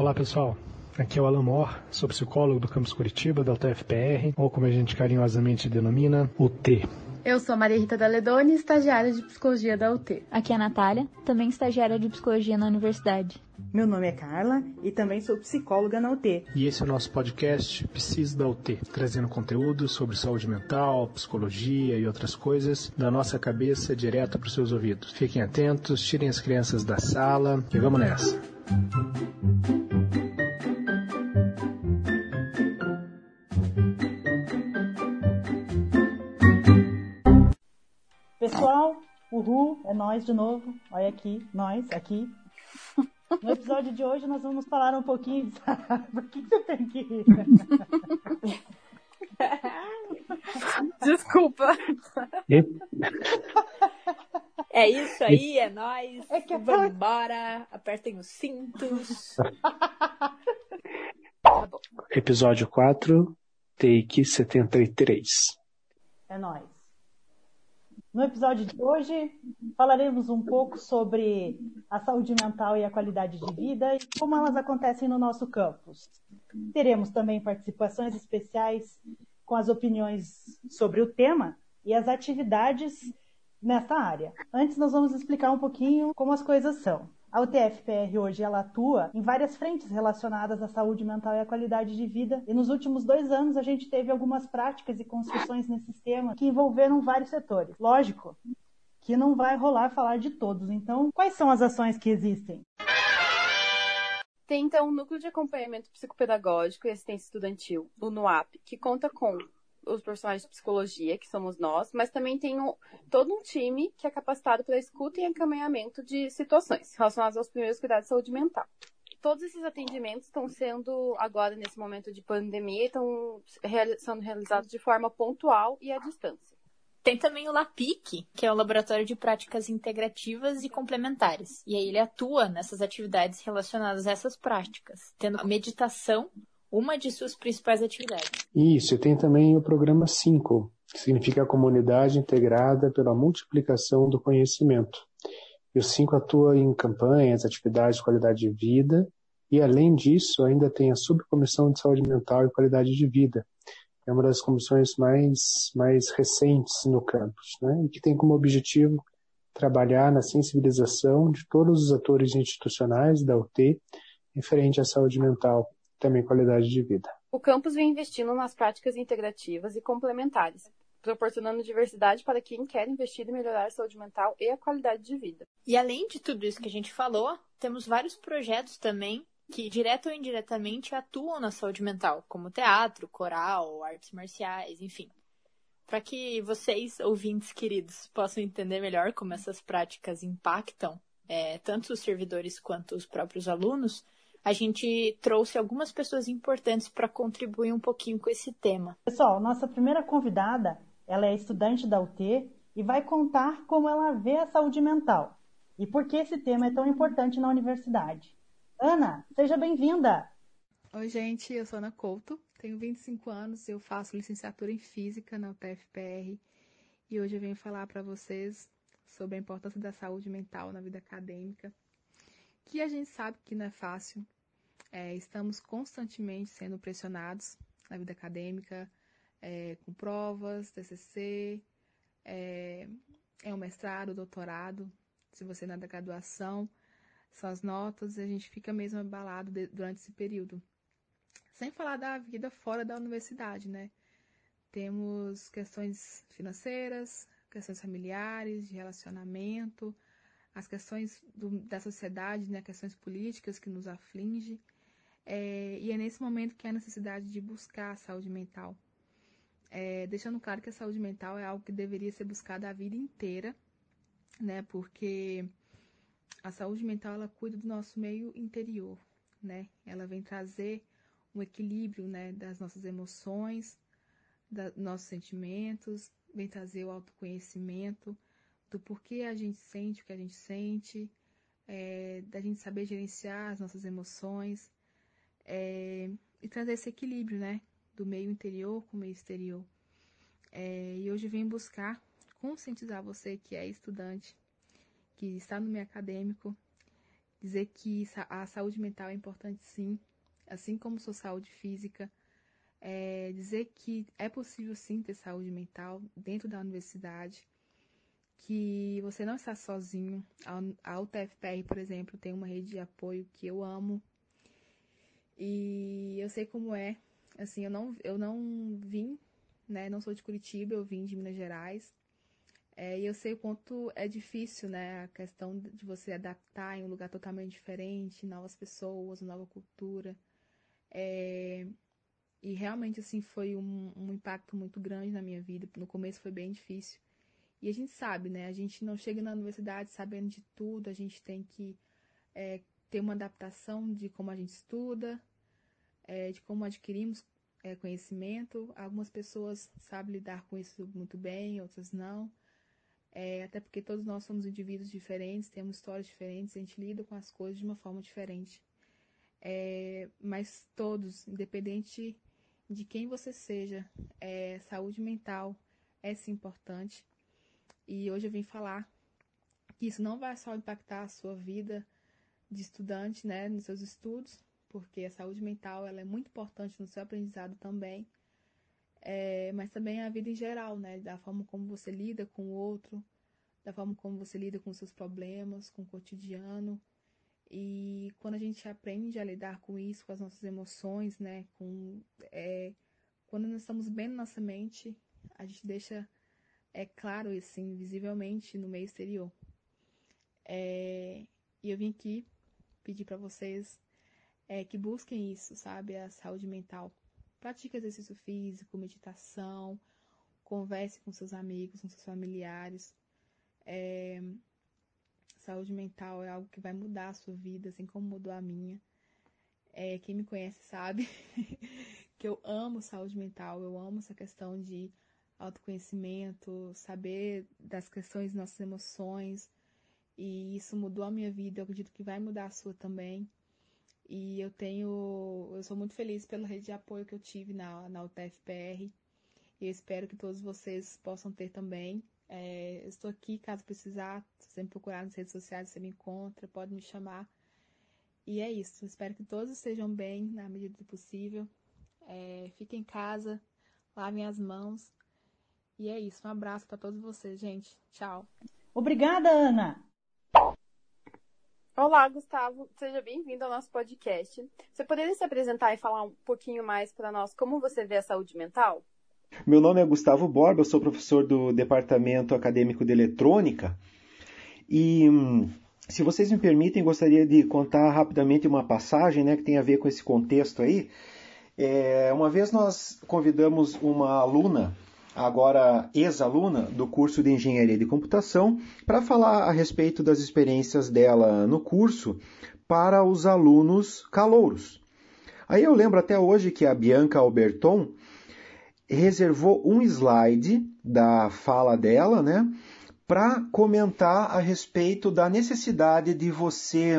Olá pessoal, aqui é o Alan Mor, sou psicólogo do campus Curitiba, da UTFPR, ou como a gente carinhosamente denomina, UT. Eu sou Maria Rita Daledoni, estagiária de psicologia da UT. Aqui é a Natália, também estagiária de psicologia na universidade. Meu nome é Carla e também sou psicóloga na UT. E esse é o nosso podcast Psis da UT, trazendo conteúdo sobre saúde mental, psicologia e outras coisas da nossa cabeça direto para os seus ouvidos. Fiquem atentos, tirem as crianças da sala e vamos nessa. Pessoal, uhul, é nós de novo. Olha aqui, nós, aqui. No episódio de hoje nós vamos falar um pouquinho. Por que você tem que rir? Desculpa. É isso aí, é nóis. É que é Vamos embora. Apertem os cintos. Episódio 4, take 73. É nós. No episódio de hoje falaremos um pouco sobre a saúde mental e a qualidade de vida e como elas acontecem no nosso campus. Teremos também participações especiais com as opiniões sobre o tema e as atividades nessa área. Antes nós vamos explicar um pouquinho como as coisas são. A UTFPR hoje ela atua em várias frentes relacionadas à saúde mental e à qualidade de vida. E nos últimos dois anos a gente teve algumas práticas e construções nesse sistema que envolveram vários setores. Lógico que não vai rolar falar de todos. Então, quais são as ações que existem? Tem então um núcleo de acompanhamento psicopedagógico e assistência estudantil, o NUAP, que conta com os profissionais de psicologia, que somos nós, mas também tem um, todo um time que é capacitado para escuta e encaminhamento de situações relacionadas aos primeiros cuidados de saúde mental. Todos esses atendimentos estão sendo, agora nesse momento de pandemia, estão sendo realizados de forma pontual e à distância. Tem também o LAPIC, que é o Laboratório de Práticas Integrativas e Complementares. E aí ele atua nessas atividades relacionadas a essas práticas, tendo meditação uma de suas principais atividades. Isso, e tem também o programa 5, que significa a comunidade integrada pela multiplicação do conhecimento. E o 5 atua em campanhas, atividades de qualidade de vida, e além disso, ainda tem a subcomissão de saúde mental e qualidade de vida. É uma das comissões mais, mais recentes no campus, né? e que tem como objetivo trabalhar na sensibilização de todos os atores institucionais da UT referente à saúde mental também qualidade de vida. O campus vem investindo nas práticas integrativas e complementares, proporcionando diversidade para quem quer investir e melhorar a saúde mental e a qualidade de vida. E além de tudo isso que a gente falou, temos vários projetos também que, direto ou indiretamente, atuam na saúde mental, como teatro, coral, artes marciais, enfim. Para que vocês, ouvintes queridos, possam entender melhor como essas práticas impactam é, tanto os servidores quanto os próprios alunos, a gente trouxe algumas pessoas importantes para contribuir um pouquinho com esse tema. Pessoal, nossa primeira convidada, ela é estudante da UT e vai contar como ela vê a saúde mental e por que esse tema é tão importante na universidade. Ana, seja bem-vinda! Oi, gente, eu sou Ana Couto, tenho 25 anos, eu faço licenciatura em Física na UTFPR e hoje eu venho falar para vocês sobre a importância da saúde mental na vida acadêmica que a gente sabe que não é fácil. É, estamos constantemente sendo pressionados na vida acadêmica, é, com provas, TCC, é, é um mestrado, doutorado, se você não é da graduação, são as notas, e a gente fica mesmo abalado de, durante esse período. Sem falar da vida fora da universidade, né? Temos questões financeiras, questões familiares, de relacionamento, as questões do, da sociedade, né, questões políticas que nos aflige. É, e é nesse momento que há necessidade de buscar a saúde mental. É, deixando claro que a saúde mental é algo que deveria ser buscado a vida inteira, né? Porque a saúde mental ela cuida do nosso meio interior, né? Ela vem trazer um equilíbrio, né, das nossas emoções, dos nossos sentimentos, vem trazer o autoconhecimento, do porquê a gente sente o que a gente sente, é, da gente saber gerenciar as nossas emoções é, e trazer esse equilíbrio, né? Do meio interior com o meio exterior. É, e hoje venho buscar conscientizar você que é estudante, que está no meio acadêmico, dizer que a saúde mental é importante sim, assim como sua saúde física. É, dizer que é possível sim ter saúde mental dentro da universidade, que você não está sozinho. A UTFPR, por exemplo, tem uma rede de apoio que eu amo e eu sei como é. Assim, eu não, eu não vim, né? Não sou de Curitiba, eu vim de Minas Gerais. É, e eu sei o quanto é difícil, né? A questão de você adaptar em um lugar totalmente diferente, novas pessoas, nova cultura. É, e realmente, assim, foi um, um impacto muito grande na minha vida. No começo foi bem difícil. E a gente sabe, né? A gente não chega na universidade sabendo de tudo, a gente tem que é, ter uma adaptação de como a gente estuda, é, de como adquirimos é, conhecimento. Algumas pessoas sabem lidar com isso muito bem, outras não. É, até porque todos nós somos indivíduos diferentes, temos histórias diferentes, a gente lida com as coisas de uma forma diferente. É, mas todos, independente de quem você seja, é, saúde mental é sim importante. E hoje eu vim falar que isso não vai só impactar a sua vida de estudante, né, nos seus estudos, porque a saúde mental ela é muito importante no seu aprendizado também, é, mas também a vida em geral, né? Da forma como você lida com o outro, da forma como você lida com seus problemas, com o cotidiano. E quando a gente aprende a lidar com isso, com as nossas emoções, né? Com, é, quando nós estamos bem na nossa mente, a gente deixa é claro assim, visivelmente no meio exterior. É, e eu vim aqui pedir para vocês é, que busquem isso, sabe? A saúde mental. Pratique exercício físico, meditação, converse com seus amigos, com seus familiares. É, saúde mental é algo que vai mudar a sua vida, assim como mudou a minha. É, quem me conhece sabe que eu amo saúde mental, eu amo essa questão de autoconhecimento, saber das questões nossas emoções. E isso mudou a minha vida, eu acredito que vai mudar a sua também. E eu tenho, eu sou muito feliz pela rede de apoio que eu tive na, na UTFPR. E eu espero que todos vocês possam ter também. É, estou aqui caso precisar. Se você me procurar nas redes sociais, você me encontra, pode me chamar. E é isso. Espero que todos estejam bem na medida do possível. É, fiquem em casa, lavem as mãos. E é isso. Um abraço para todos vocês, gente. Tchau. Obrigada, Ana. Olá, Gustavo. Seja bem-vindo ao nosso podcast. Você poderia se apresentar e falar um pouquinho mais para nós como você vê a saúde mental? Meu nome é Gustavo Borba, eu sou professor do Departamento Acadêmico de Eletrônica. E, se vocês me permitem, gostaria de contar rapidamente uma passagem né, que tem a ver com esse contexto aí. É, uma vez nós convidamos uma aluna agora ex-aluna do curso de Engenharia de Computação, para falar a respeito das experiências dela no curso para os alunos calouros. Aí eu lembro até hoje que a Bianca Alberton reservou um slide da fala dela, né, para comentar a respeito da necessidade de você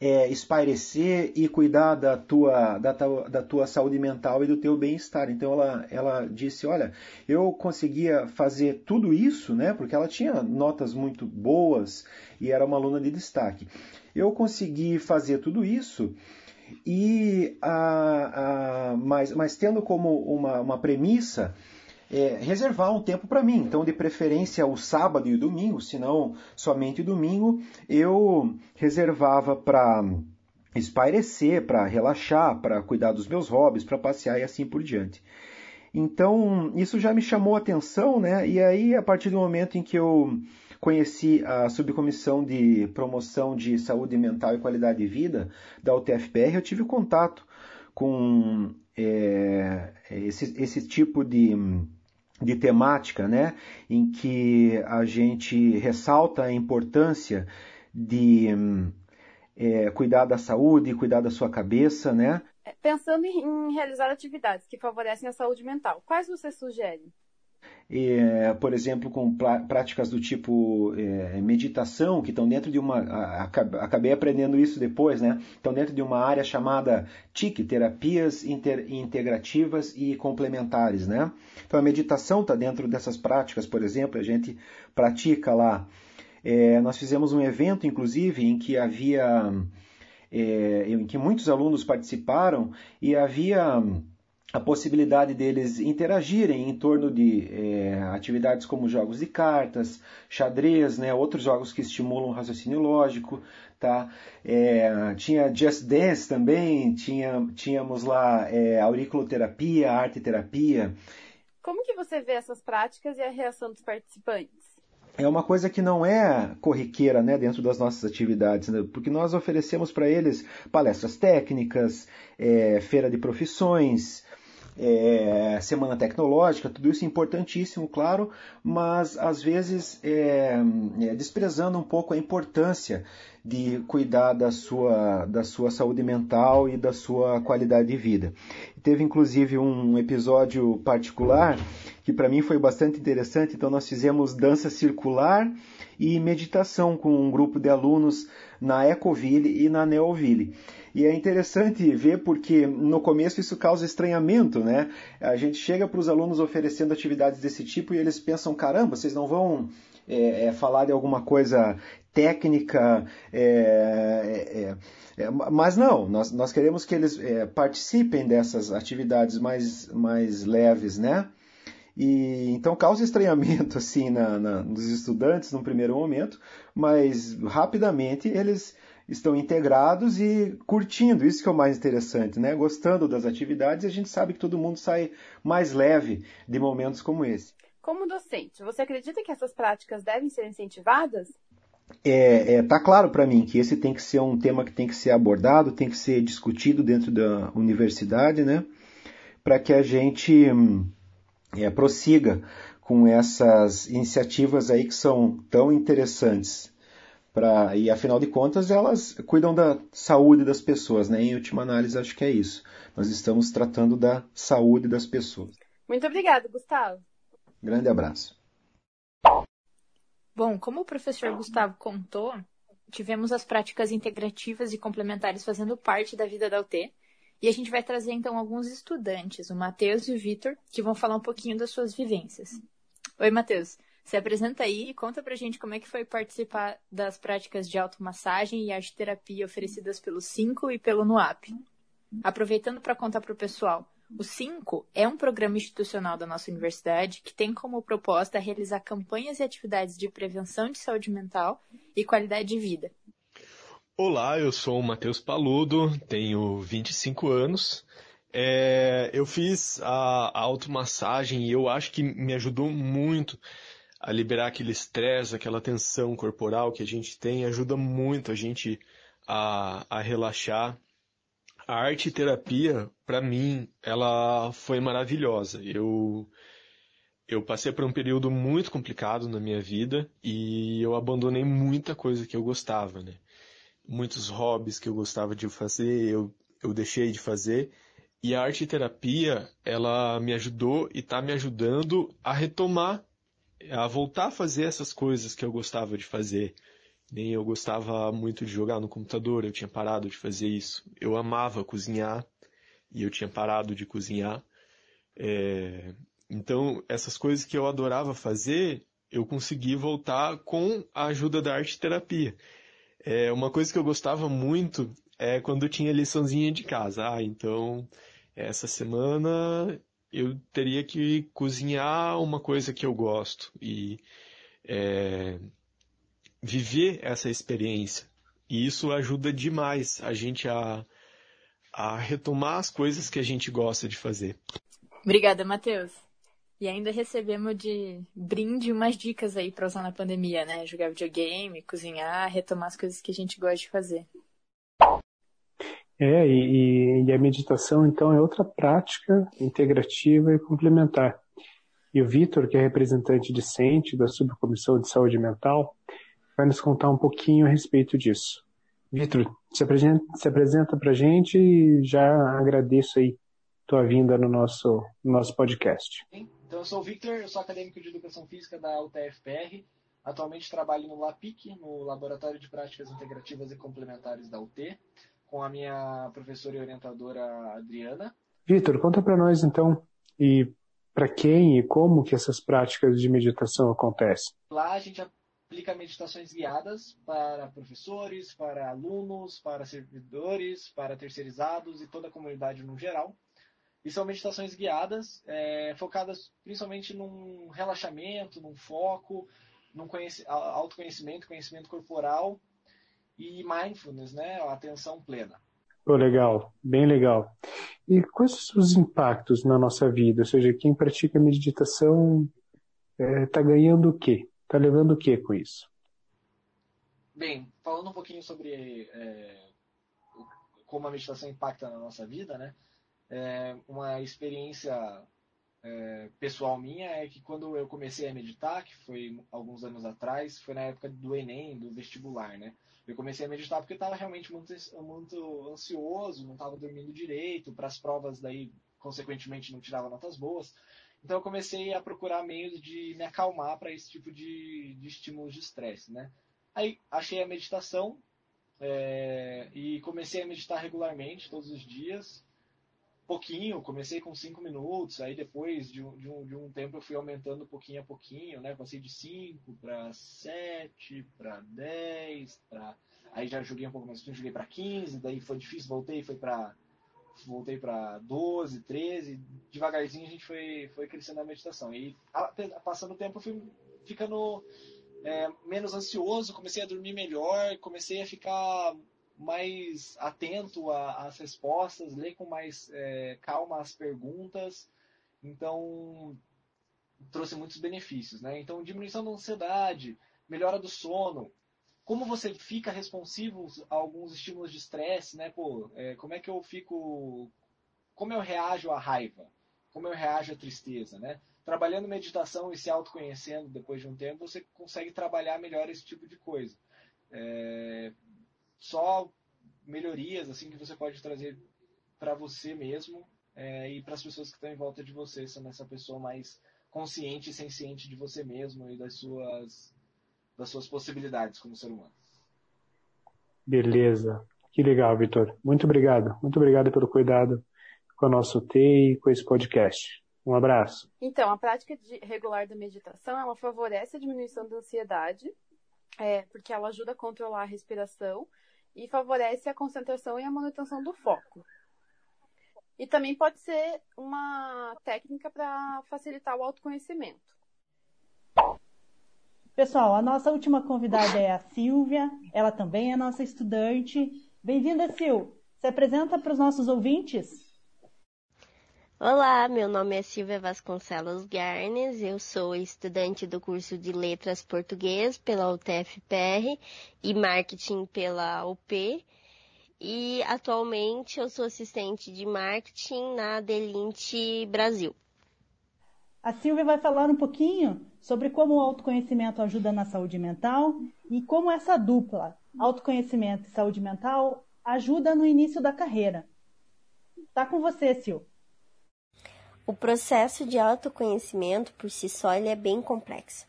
é, espairecer e cuidar da tua, da, da tua saúde mental e do teu bem-estar. Então ela, ela disse, olha, eu conseguia fazer tudo isso, né? Porque ela tinha notas muito boas e era uma aluna de destaque. Eu consegui fazer tudo isso e a, a, mas, mas tendo como uma, uma premissa é, reservar um tempo para mim. Então, de preferência o sábado e o domingo, se não somente domingo, eu reservava para espairecer, para relaxar, para cuidar dos meus hobbies, para passear e assim por diante. Então, isso já me chamou a atenção, né? E aí, a partir do momento em que eu conheci a subcomissão de promoção de saúde mental e qualidade de vida da UTFPR, eu tive contato com é, esse, esse tipo de de temática, né, em que a gente ressalta a importância de é, cuidar da saúde, cuidar da sua cabeça, né? É, pensando em realizar atividades que favorecem a saúde mental, quais você sugere? É, por exemplo, com práticas do tipo é, meditação, que estão dentro de uma. Acabei aprendendo isso depois, né? Estão dentro de uma área chamada TIC, Terapias Inter, Integrativas e Complementares, né? Então a meditação está dentro dessas práticas, por exemplo, a gente pratica lá É, nós fizemos um evento, inclusive, em que havia, é, em que muitos alunos participaram e havia a possibilidade deles interagirem em torno de é, atividades como jogos de cartas, xadrez, né, outros jogos que estimulam o raciocínio lógico, tá? É, tinha Just Dance também, tinha, tínhamos lá é, auriculoterapia, arte terapia. Como que você vê essas práticas e a reação dos participantes? é uma coisa que não é corriqueira né, dentro das nossas atividades, né, porque nós oferecemos para eles palestras técnicas, é, feira de profissões, é, semana tecnológica, tudo isso é importantíssimo, claro, mas às vezes é, é, desprezando um pouco a importância de cuidar da sua, da sua saúde mental e da sua qualidade de vida. Teve inclusive um episódio particular que para mim foi bastante interessante, então nós fizemos dança circular e meditação com um grupo de alunos na Ecoville e na Neoville. E é interessante ver porque no começo isso causa estranhamento, né? A gente chega para os alunos oferecendo atividades desse tipo e eles pensam: caramba, vocês não vão é, é, falar de alguma coisa técnica, é, é, é mas não, nós, nós queremos que eles é, participem dessas atividades mais, mais leves, né? E, então causa estranhamento assim na, na, nos estudantes no primeiro momento, mas rapidamente eles estão integrados e curtindo, isso que é o mais interessante, né? Gostando das atividades, e a gente sabe que todo mundo sai mais leve de momentos como esse. Como docente, você acredita que essas práticas devem ser incentivadas? É, é, tá claro para mim que esse tem que ser um tema que tem que ser abordado, tem que ser discutido dentro da universidade, né? Para que a gente hum, é, prossiga com essas iniciativas aí que são tão interessantes. Pra, e afinal de contas, elas cuidam da saúde das pessoas, né? Em última análise, acho que é isso. Nós estamos tratando da saúde das pessoas. Muito obrigada, Gustavo. Grande abraço. Bom, como o professor Gustavo contou, tivemos as práticas integrativas e complementares fazendo parte da vida da UT. E a gente vai trazer então alguns estudantes, o Matheus e o Vitor, que vão falar um pouquinho das suas vivências. Oi, Matheus. Se apresenta aí e conta pra gente como é que foi participar das práticas de automassagem e arte terapia oferecidas pelo 5 e pelo NUAP. Aproveitando para contar para o pessoal, o 5 é um programa institucional da nossa universidade que tem como proposta realizar campanhas e atividades de prevenção de saúde mental e qualidade de vida. Olá, eu sou o Matheus Paludo, tenho 25 anos. É, eu fiz a, a automassagem e eu acho que me ajudou muito a liberar aquele estresse, aquela tensão corporal que a gente tem, ajuda muito a gente a, a relaxar. A arte terapia, para mim, ela foi maravilhosa. Eu eu passei por um período muito complicado na minha vida e eu abandonei muita coisa que eu gostava, né? muitos hobbies que eu gostava de fazer, eu, eu deixei de fazer. E a arte terapia, ela me ajudou e está me ajudando a retomar, a voltar a fazer essas coisas que eu gostava de fazer. Nem eu gostava muito de jogar no computador, eu tinha parado de fazer isso. Eu amava cozinhar e eu tinha parado de cozinhar. É... Então, essas coisas que eu adorava fazer, eu consegui voltar com a ajuda da arte terapia. É, uma coisa que eu gostava muito é quando tinha liçãozinha de casa. Ah, então essa semana eu teria que cozinhar uma coisa que eu gosto e é, viver essa experiência. E isso ajuda demais a gente a, a retomar as coisas que a gente gosta de fazer. Obrigada, Matheus. E ainda recebemos de brinde umas dicas aí para usar na pandemia, né? Jogar videogame, cozinhar, retomar as coisas que a gente gosta de fazer. É, e, e a meditação, então, é outra prática integrativa e complementar. E o Vitor, que é representante discente da Subcomissão de Saúde Mental, vai nos contar um pouquinho a respeito disso. Vitor, se apresenta, se apresenta gente e já agradeço aí tua vinda no nosso, no nosso podcast. Então, eu sou o Victor, sou acadêmico de Educação Física da UTFPR. Atualmente trabalho no LAPIC, no Laboratório de Práticas Integrativas e Complementares da UT, com a minha professora e orientadora Adriana. Vitor, conta para nós então, e para quem e como que essas práticas de meditação acontecem? Lá a gente aplica meditações guiadas para professores, para alunos, para servidores, para terceirizados e toda a comunidade no geral. E são meditações guiadas, é, focadas principalmente num relaxamento, num foco, num autoconhecimento, conhecimento corporal e mindfulness, né? Atenção plena. Oh, legal, bem legal. E quais os impactos na nossa vida? Ou seja, quem pratica meditação está é, ganhando o quê? Está levando o quê com isso? Bem, falando um pouquinho sobre é, como a meditação impacta na nossa vida, né? É, uma experiência é, pessoal minha é que quando eu comecei a meditar, que foi alguns anos atrás, foi na época do Enem, do vestibular, né? Eu comecei a meditar porque estava realmente muito, muito ansioso, não estava dormindo direito, para as provas daí, consequentemente, não tirava notas boas. Então eu comecei a procurar meios de me acalmar para esse tipo de, de estímulos de estresse, né? Aí achei a meditação é, e comecei a meditar regularmente, todos os dias pouquinho, comecei com 5 minutos, aí depois de um, de, um, de um tempo eu fui aumentando pouquinho a pouquinho, né? Passei de 5 para 7, para 10, para aí já joguei um pouco mais, joguei para 15, daí foi difícil, voltei, foi para voltei para 12, 13, devagarzinho a gente foi, foi crescendo a meditação. E passando o tempo eu fui ficando é, menos ansioso, comecei a dormir melhor, comecei a ficar mais atento às respostas, ler com mais é, calma as perguntas. Então, trouxe muitos benefícios, né? Então, diminuição da ansiedade, melhora do sono, como você fica responsivo a alguns estímulos de estresse, né? Pô, é, como é que eu fico, como eu reajo à raiva, como eu reajo à tristeza, né? Trabalhando meditação e se autoconhecendo depois de um tempo, você consegue trabalhar melhor esse tipo de coisa. É, só melhorias assim que você pode trazer para você mesmo é, e para as pessoas que estão em volta de você, sendo essa pessoa mais consciente e senciente de você mesmo e das suas das suas possibilidades como ser humano. Beleza. Que legal, Vitor. Muito obrigado. Muito obrigado pelo cuidado com o nosso TEI e com esse podcast. Um abraço. Então, a prática de, regular da meditação, ela favorece a diminuição da ansiedade, é, porque ela ajuda a controlar a respiração e favorece a concentração e a manutenção do foco. E também pode ser uma técnica para facilitar o autoconhecimento. Pessoal, a nossa última convidada é a Silvia, ela também é nossa estudante. Bem-vinda, Sil. Se apresenta para os nossos ouvintes. Olá, meu nome é Silvia Vasconcelos Garnes, eu sou estudante do curso de Letras Português pela UTFPR e Marketing pela UP. E atualmente eu sou assistente de marketing na Delinte Brasil. A Silvia vai falar um pouquinho sobre como o autoconhecimento ajuda na saúde mental e como essa dupla, autoconhecimento e saúde mental, ajuda no início da carreira. Tá com você, Sil. O processo de autoconhecimento por si só ele é bem complexo,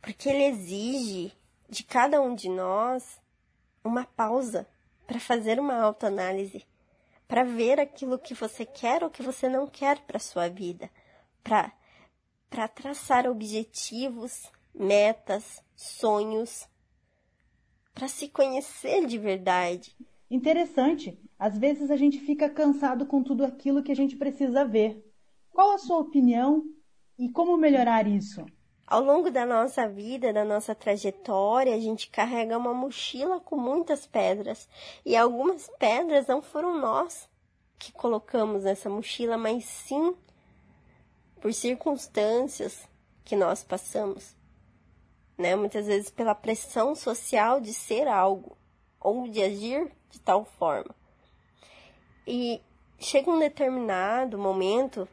porque ele exige de cada um de nós uma pausa para fazer uma autoanálise, para ver aquilo que você quer ou que você não quer para sua vida, para para traçar objetivos, metas, sonhos, para se conhecer de verdade. Interessante. Às vezes a gente fica cansado com tudo aquilo que a gente precisa ver. Qual a sua opinião e como melhorar isso? Ao longo da nossa vida, da nossa trajetória, a gente carrega uma mochila com muitas pedras. E algumas pedras não foram nós que colocamos nessa mochila, mas sim por circunstâncias que nós passamos. Né? Muitas vezes pela pressão social de ser algo ou de agir de tal forma. E chega um determinado momento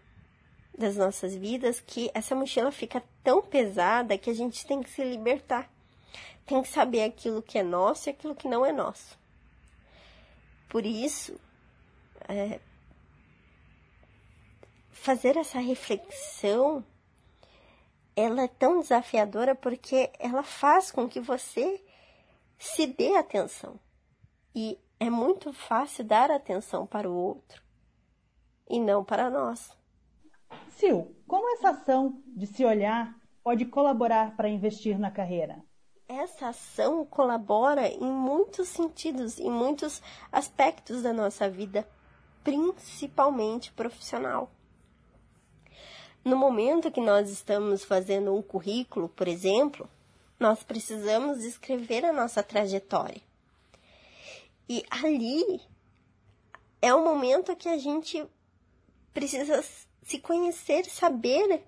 das nossas vidas que essa mochila fica tão pesada que a gente tem que se libertar. Tem que saber aquilo que é nosso e aquilo que não é nosso. Por isso, é, fazer essa reflexão ela é tão desafiadora porque ela faz com que você se dê atenção. E é muito fácil dar atenção para o outro e não para nós. Sil, como essa ação de se olhar pode colaborar para investir na carreira? essa ação colabora em muitos sentidos, em muitos aspectos da nossa vida, principalmente profissional. No momento que nós estamos fazendo um currículo, por exemplo, nós precisamos escrever a nossa trajetória. E ali é o momento que a gente precisa se conhecer, saber,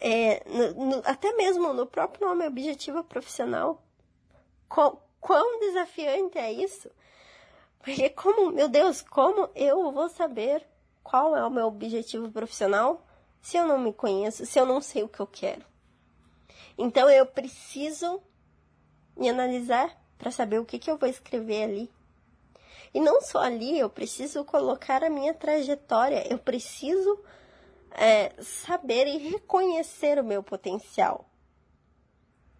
é, no, no, até mesmo no próprio nome objetivo profissional, qual, quão desafiante é isso? Porque como, meu Deus, como eu vou saber qual é o meu objetivo profissional se eu não me conheço, se eu não sei o que eu quero? Então eu preciso me analisar para saber o que, que eu vou escrever ali. E não só ali, eu preciso colocar a minha trajetória, eu preciso é, saber e reconhecer o meu potencial.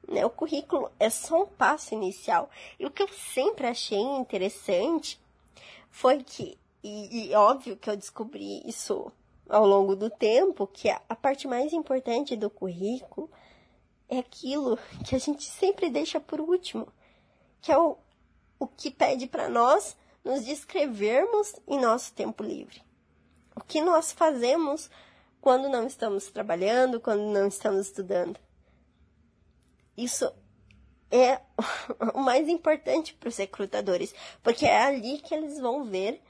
Né? O currículo é só um passo inicial. E o que eu sempre achei interessante foi que, e, e óbvio que eu descobri isso ao longo do tempo, que a, a parte mais importante do currículo é aquilo que a gente sempre deixa por último, que é o, o que pede para nós nos descrevermos em nosso tempo livre. O que nós fazemos quando não estamos trabalhando, quando não estamos estudando. Isso é o mais importante para os recrutadores, porque é ali que eles vão ver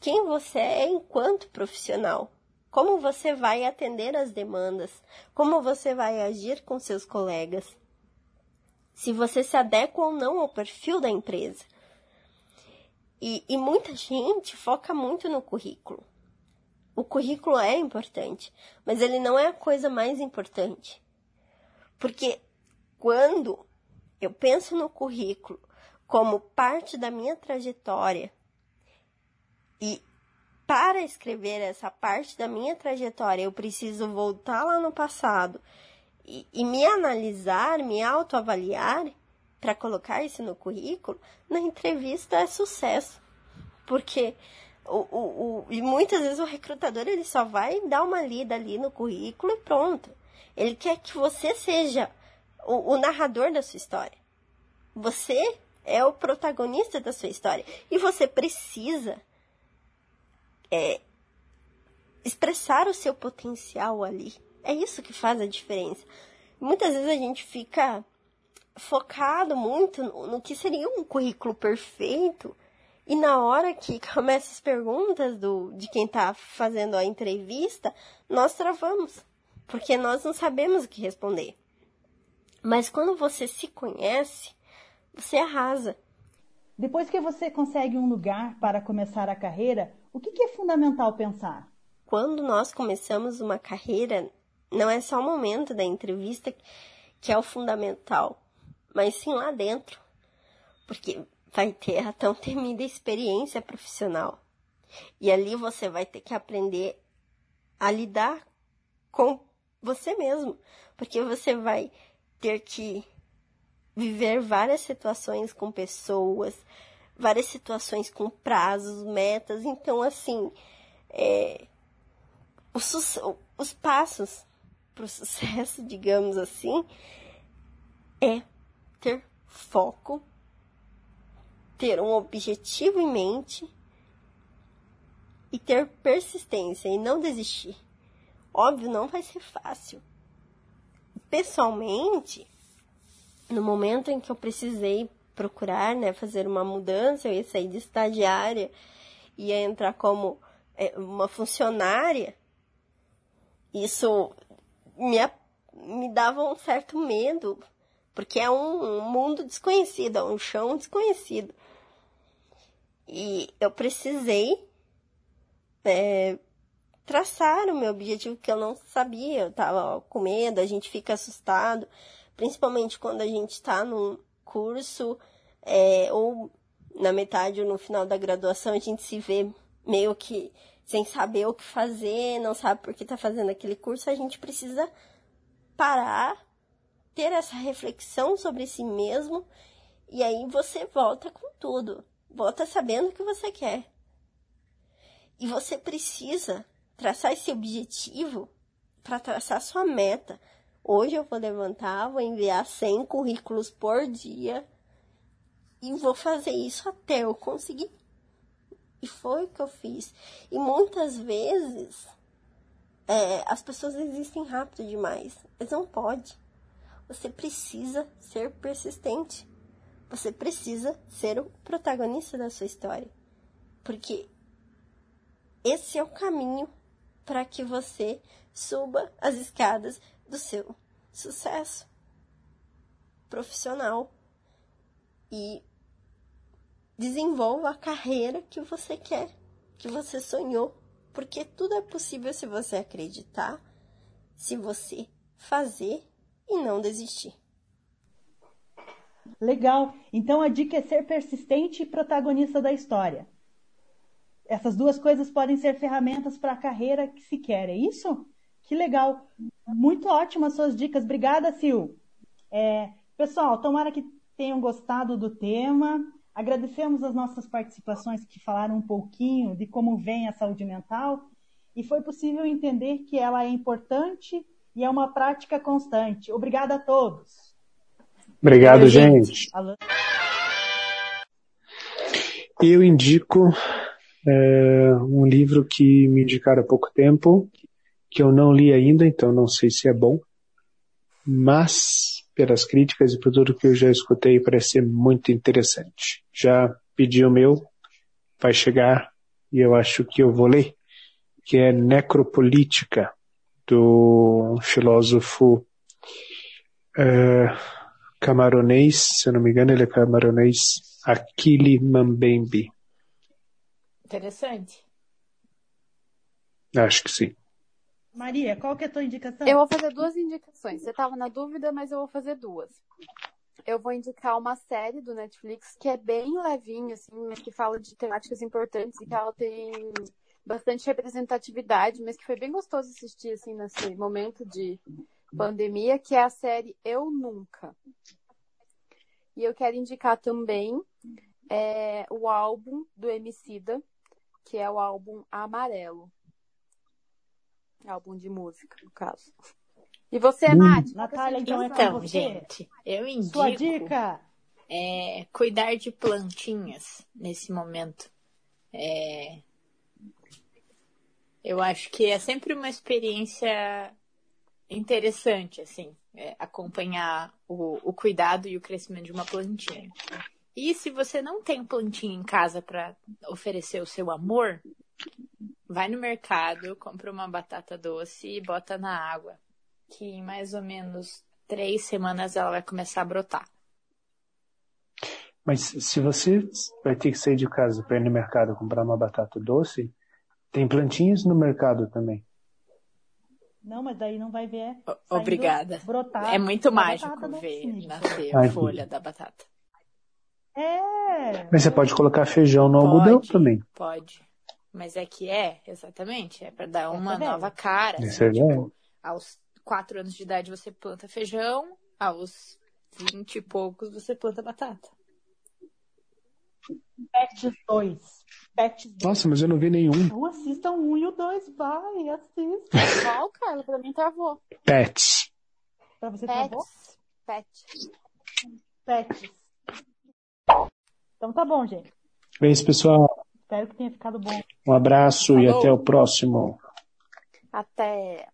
quem você é enquanto profissional. Como você vai atender as demandas? Como você vai agir com seus colegas? Se você se adequa ou não ao perfil da empresa. E, e muita gente foca muito no currículo. O currículo é importante, mas ele não é a coisa mais importante. Porque quando eu penso no currículo como parte da minha trajetória e para escrever essa parte da minha trajetória, eu preciso voltar lá no passado e, e me analisar, me autoavaliar para colocar isso no currículo, na entrevista é sucesso. Porque o, o, o, e muitas vezes o recrutador ele só vai dar uma lida ali no currículo e pronto. Ele quer que você seja o, o narrador da sua história. Você é o protagonista da sua história. E você precisa é, expressar o seu potencial ali. É isso que faz a diferença. Muitas vezes a gente fica focado muito no, no que seria um currículo perfeito e na hora que começam as perguntas do, de quem está fazendo a entrevista, nós travamos, porque nós não sabemos o que responder. Mas quando você se conhece, você arrasa. Depois que você consegue um lugar para começar a carreira, o que, que é fundamental pensar? Quando nós começamos uma carreira, não é só o momento da entrevista que é o fundamental, mas sim lá dentro. Porque vai ter a tão temida experiência profissional. E ali você vai ter que aprender a lidar com você mesmo, porque você vai ter que viver várias situações com pessoas, várias situações com prazos, metas. Então, assim, é, os, os passos para o sucesso, digamos assim, é ter foco, ter um objetivo em mente e ter persistência e não desistir. Óbvio, não vai ser fácil. Pessoalmente, no momento em que eu precisei procurar, né, fazer uma mudança, eu ia sair de estagiária, ia entrar como é, uma funcionária, isso me, me dava um certo medo, porque é um, um mundo desconhecido, é um chão desconhecido. E eu precisei é, traçar o meu objetivo, que eu não sabia, eu estava com medo, a gente fica assustado, principalmente quando a gente está num, curso, é, ou na metade ou no final da graduação, a gente se vê meio que sem saber o que fazer, não sabe por que está fazendo aquele curso, a gente precisa parar, ter essa reflexão sobre si mesmo, e aí você volta com tudo. Volta sabendo o que você quer. E você precisa traçar esse objetivo para traçar sua meta. Hoje eu vou levantar, vou enviar 100 currículos por dia e vou fazer isso até eu conseguir. E foi o que eu fiz. E muitas vezes é, as pessoas desistem rápido demais. Mas não pode. Você precisa ser persistente. Você precisa ser o protagonista da sua história. Porque esse é o caminho para que você suba as escadas do seu sucesso profissional e desenvolva a carreira que você quer, que você sonhou, porque tudo é possível se você acreditar, se você fazer e não desistir. Legal. Então a dica é ser persistente e protagonista da história. Essas duas coisas podem ser ferramentas para a carreira que se quer, é isso? Que legal. Muito ótimas suas dicas. Obrigada, Sil. É, pessoal, tomara que tenham gostado do tema. Agradecemos as nossas participações que falaram um pouquinho de como vem a saúde mental e foi possível entender que ela é importante e é uma prática constante. Obrigada a todos. Obrigado, gente. Eu indico é, um livro que me indicaram há pouco tempo, que eu não li ainda, então não sei se é bom, mas pelas críticas e por tudo que eu já escutei parece ser muito interessante. Já pedi o meu, vai chegar e eu acho que eu vou ler, que é Necropolítica, do filósofo uh, camaronês, se eu não me engano ele é camaronês, Aquile Mambembe. Interessante. Acho que sim. Maria, qual que é a tua indicação? Eu vou fazer duas indicações. Você estava na dúvida, mas eu vou fazer duas. Eu vou indicar uma série do Netflix que é bem levinha, assim, mas que fala de temáticas importantes e que ela tem bastante representatividade, mas que foi bem gostoso assistir, assim, nesse momento de pandemia, que é a série Eu Nunca. E eu quero indicar também é, o álbum do Emicida, que é o álbum Amarelo. Álbum de música, no caso. E você, Nath? Natália, então, é Então, você. gente, eu indico Sua dica? é, cuidar de plantinhas nesse momento. É, eu acho que é sempre uma experiência interessante, assim, é, acompanhar o, o cuidado e o crescimento de uma plantinha. E se você não tem plantinha em casa para oferecer o seu amor, vai no mercado, compra uma batata doce e bota na água, que em mais ou menos três semanas ela vai começar a brotar. Mas se você vai ter que sair de casa para ir no mercado comprar uma batata doce, tem plantinhas no mercado também. Não, mas daí não vai ver. Obrigada. Brotar É muito mágico ver nascer a folha da batata. É. Mas você pode colocar feijão no algodão Pode, também. pode. Mas é que é, exatamente, é para dar uma velho. nova cara. Isso assim, é tipo, aos quatro anos de idade você planta feijão, aos vinte e poucos você planta batata. Pets 2. Pets 2. Nossa, mas eu não vi nenhum. Não assistam um e o dois, vai, assista. Qual, Carla? Pra mim travou. Pets. Pra você travou? Pets. Pet. Pets. Então tá bom, gente. É isso, pessoal. Espero que tenha ficado bom. Um abraço e Falou. até o próximo. Até.